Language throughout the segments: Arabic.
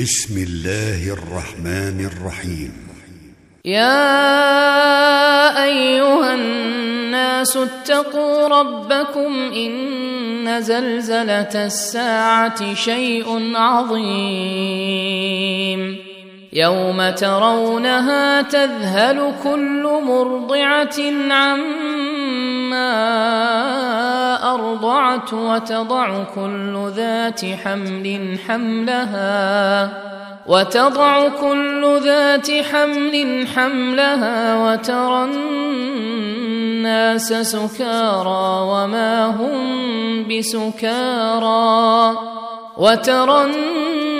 بسم الله الرحمن الرحيم. يا أيها الناس اتقوا ربكم إن زلزلة الساعة شيء عظيم. يوم ترونها تذهل كل مرضعة عما أرضعت وتضع كل ذات حمل حملها وتضع كل ذات حمل حملها وترى الناس سكارى وما هم بسكارى وترى الناس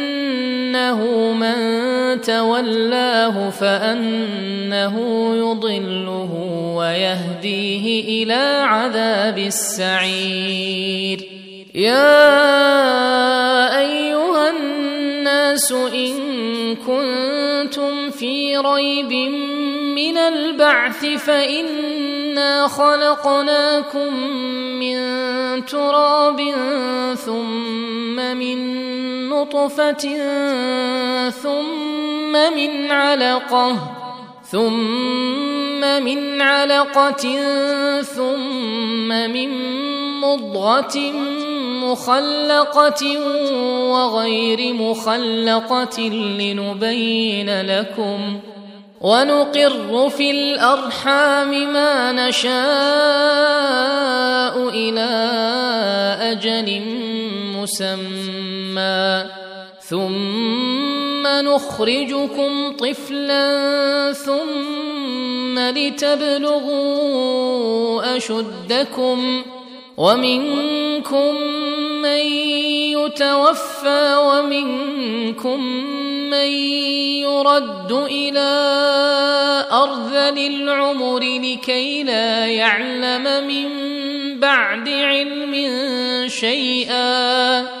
إنه من تولاه فأنه يضله ويهديه إلى عذاب السعير. يا أيها الناس إن كنتم في ريب من البعث فإنا خلقناكم من تراب ثم من نطفه ثم من علقه ثم من علقه ثم من مضغه مخلقه وغير مخلقه لنبين لكم ونقر في الارحام ما نشاء إلى أجل مسمى ثم نخرجكم طفلا ثم لتبلغوا أشدكم ومنكم من يتوفى ومنكم من يرد إلى أرذل العمر لكي لا يعلم من بعد علم شيئا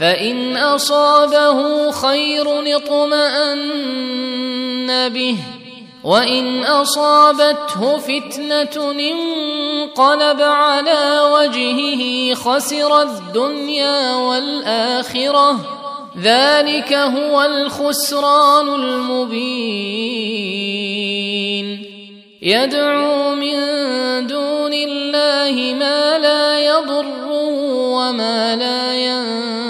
فإن أصابه خير اطمأن به وإن أصابته فتنة انقلب على وجهه خسر الدنيا والآخرة ذلك هو الخسران المبين. يدعو من دون الله ما لا يضره وما لا ينفعه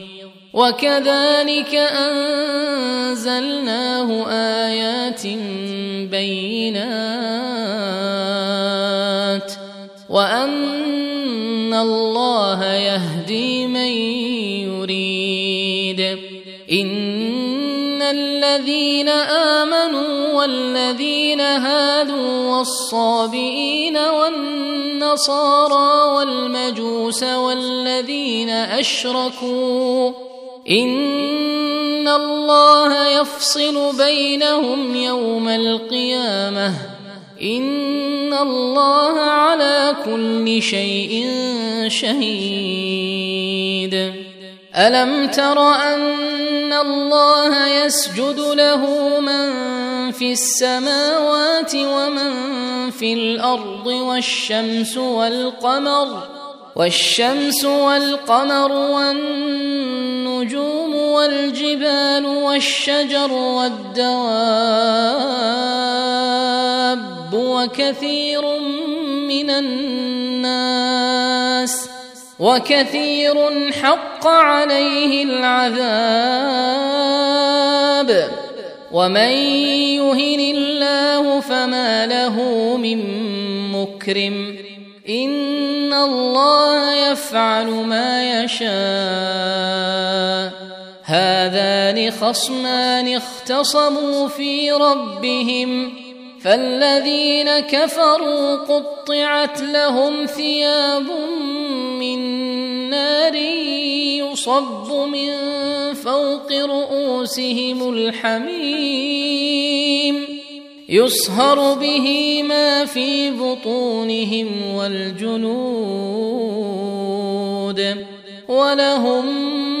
وكذلك أنزلناه آيات بينات وأن الله يهدي من يريد إن الذين آمنوا والذين هادوا والصابئين والنصارى والمجوس والذين أشركوا ان الله يفصل بينهم يوم القيامه ان الله على كل شيء شهيد الم تر ان الله يسجد له من في السماوات ومن في الأرض والشمس والقمر والشمس والقمر والنجوم والجبال والشجر والدواب وكثير من الناس وكثير حق عليه العذاب ومن يهن الله فما له من مكرم إن الله يفعل ما يشاء هذان خصمان اختصموا في ربهم فالذين كفروا قطعت لهم ثياب من نار يصب من فوق رؤوسهم الحميم يصهر به ما في بطونهم والجنود ولهم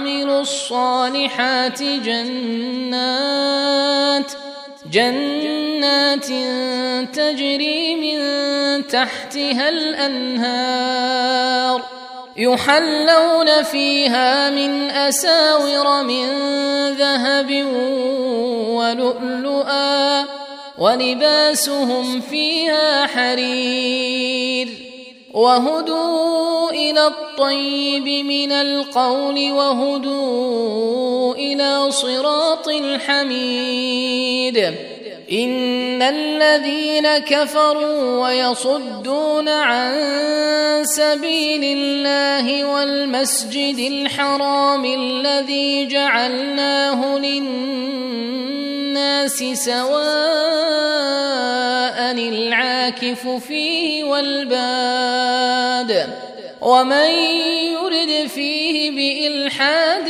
وعملوا الصالحات جنات جنات تجري من تحتها الأنهار يحلون فيها من أساور من ذهب ولؤلؤا ولباسهم فيها حرير. وهدوا إلى الطيب من القول وهدوا إلى صراط الحميد. إن الذين كفروا ويصدون عن سبيل الله والمسجد الحرام الذي جعلناه للناس سواء العاكف فيه والباد ومن يرد فيه بإلحاد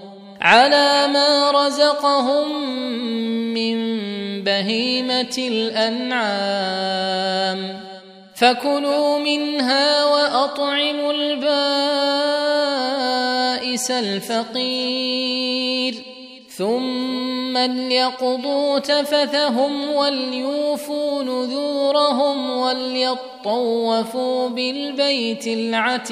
على ما رزقهم من بهيمة الأنعام. فكلوا منها وأطعموا البائس الفقير. ثم ليقضوا تفثهم وليوفوا نذورهم وليطوفوا بالبيت العتيق.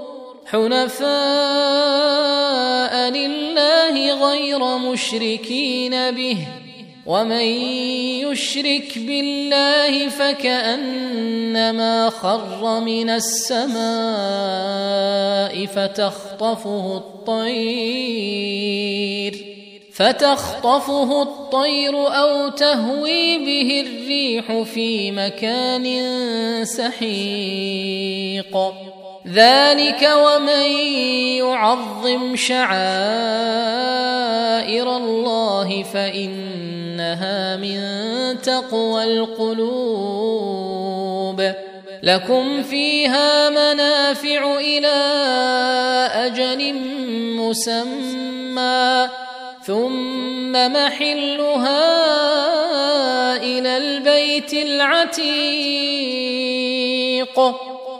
حنفاء لله غير مشركين به ومن يشرك بالله فكأنما خر من السماء فتخطفه الطير فتخطفه الطير أو تهوي به الريح في مكان سحيق. ذلك ومن يعظم شعائر الله فإنها من تقوى القلوب. لكم فيها منافع إلى أجل مسمى ثم محلها إلى البيت العتيق.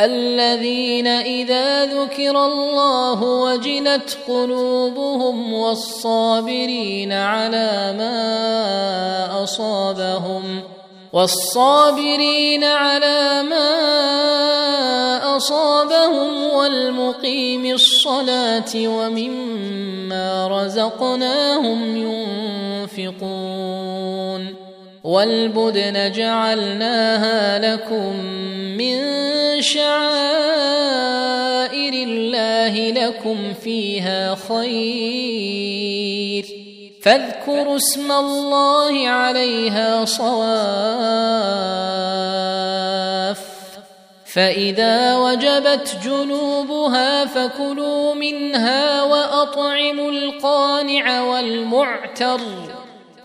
الذين إذا ذكر الله وجلت قلوبهم والصابرين على ما أصابهم والصابرين على ما أصابهم والمقيم الصلاة ومما رزقناهم ينفقون والبدن جعلناها لكم من شعائر الله لكم فيها خير فاذكروا اسم الله عليها صواف فاذا وجبت جنوبها فكلوا منها واطعموا القانع والمعتر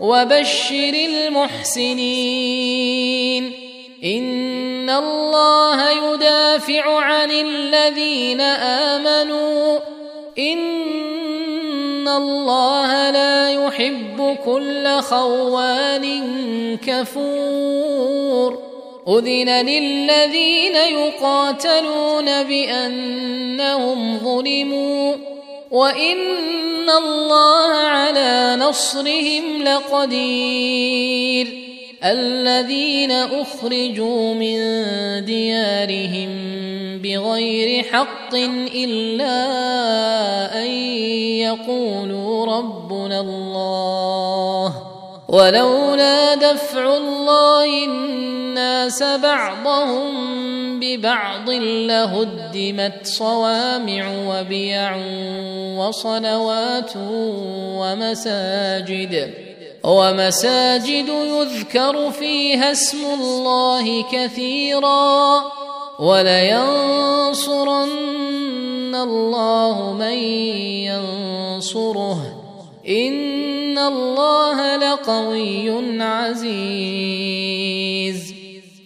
وبشر المحسنين. إن الله يدافع عن الذين آمنوا. إن الله لا يحب كل خوان كفور. أذن للذين يقاتلون بأنهم ظلموا. وان الله على نصرهم لقدير الذين اخرجوا من ديارهم بغير حق الا ان يقولوا ربنا الله ولولا دفع الله الناس بعضهم ببعض لهدمت صوامع وبيع وصلوات ومساجد. ومساجد يذكر فيها اسم الله كثيرا. ولينصرن الله من ينصره. إن الله لقوي عزيز.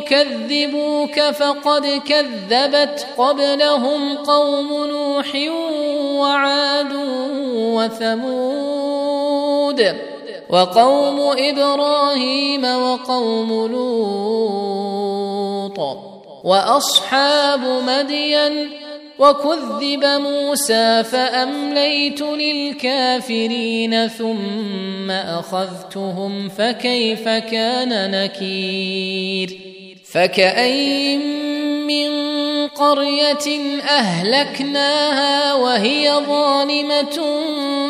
يكذبوك فقد كذبت قبلهم قوم نوح وعاد وثمود وقوم إبراهيم وقوم لوط وأصحاب مدين وكذب موسى فأمليت للكافرين ثم أخذتهم فكيف كان نكير؟ فكأين من قرية أهلكناها وهي ظالمة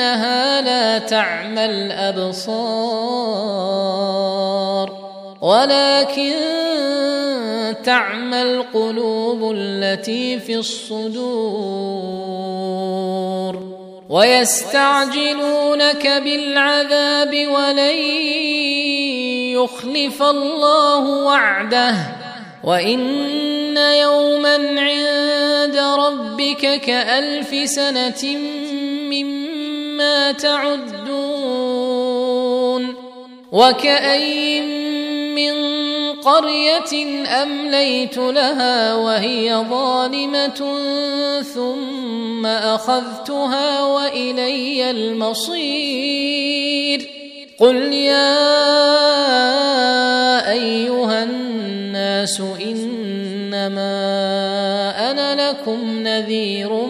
فانها لا تعمى الابصار ولكن تعمى القلوب التي في الصدور. ويستعجلونك بالعذاب ولن يخلف الله وعده. وإن يوما عند ربك كألف سنة مما تعدون وكأين من قرية أمليت لها وهي ظالمة ثم أخذتها وإلي المصير قل يا أيها الناس إنما أنا لكم نذير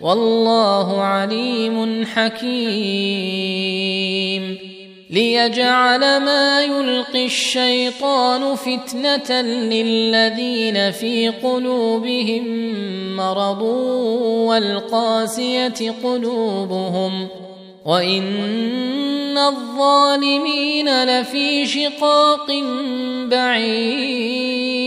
والله عليم حكيم. ليجعل ما يلقي الشيطان فتنة للذين في قلوبهم مرض والقاسية قلوبهم. وإن الظالمين لفي شقاق بعيد.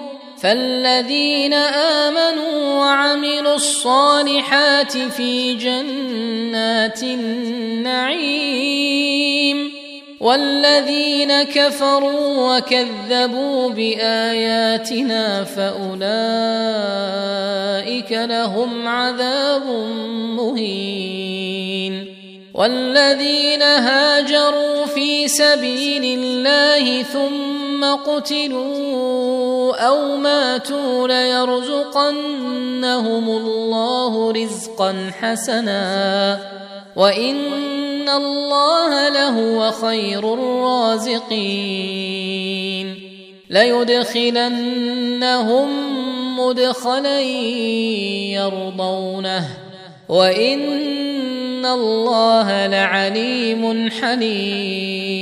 فالذين امنوا وعملوا الصالحات في جنات النعيم والذين كفروا وكذبوا باياتنا فاولئك لهم عذاب مهين والذين هاجروا في سبيل الله ثم قتلوا أو ماتوا ليرزقنهم الله رزقا حسنا وإن الله لهو خير الرازقين ليدخلنهم مدخلا يرضونه وإن الله لعليم حليم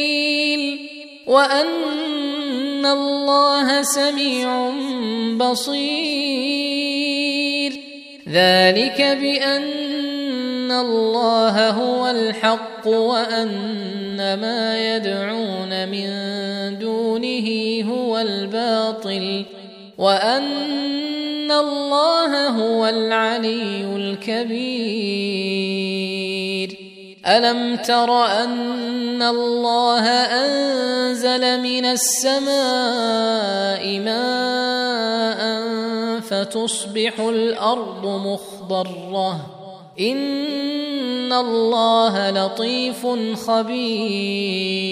وأن الله سميع بصير. ذلك بأن الله هو الحق وأن ما يدعون من دونه هو الباطل وأن الله هو العلي الكبير. ألم تر أن الله أنزل من السماء ماء فتصبح الأرض مخضرة؟ إن الله لطيف خبير.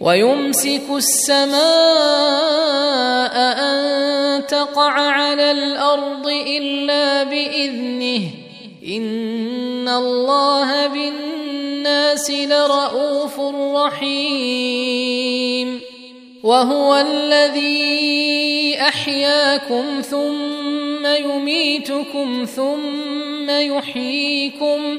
ويمسك السماء أن تقع على الأرض إلا بإذنه. إن الله بالناس لرءوف رحيم. وهو الذي أحياكم ثم يميتكم ثم يحييكم.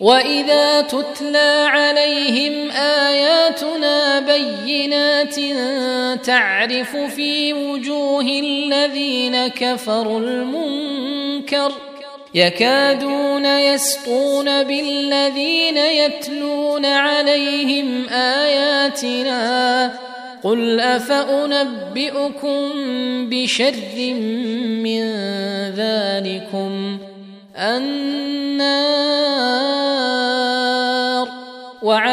واذا تتلى عليهم اياتنا بينات تعرف في وجوه الذين كفروا المنكر يكادون يسطون بالذين يتلون عليهم اياتنا قل افانبئكم بشر من ذلكم النار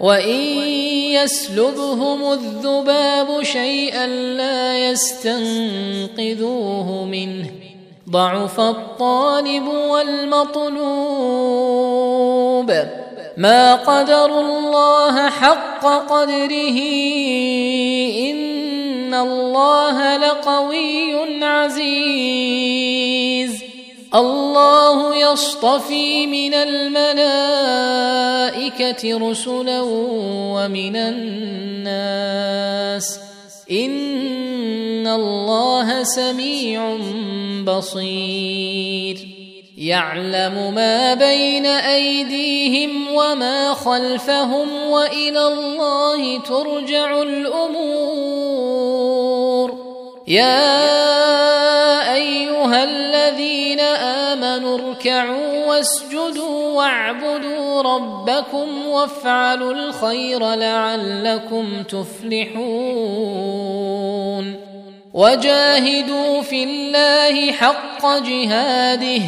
وان يسلبهم الذباب شيئا لا يستنقذوه منه ضعف الطالب والمطلوب ما قدروا الله حق قدره ان الله لقوي عزيز الله يصطفي من الملائكة رسلا ومن الناس. إن الله سميع بصير. يعلم ما بين أيديهم وما خلفهم وإلى الله ترجع الأمور. يا امنوا اركعوا واسجدوا واعبدوا ربكم وافعلوا الخير لعلكم تفلحون وجاهدوا في الله حق جهاده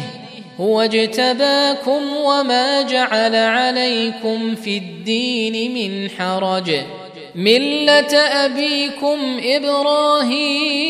هو اجتباكم وما جعل عليكم في الدين من حرج مله ابيكم إبراهيم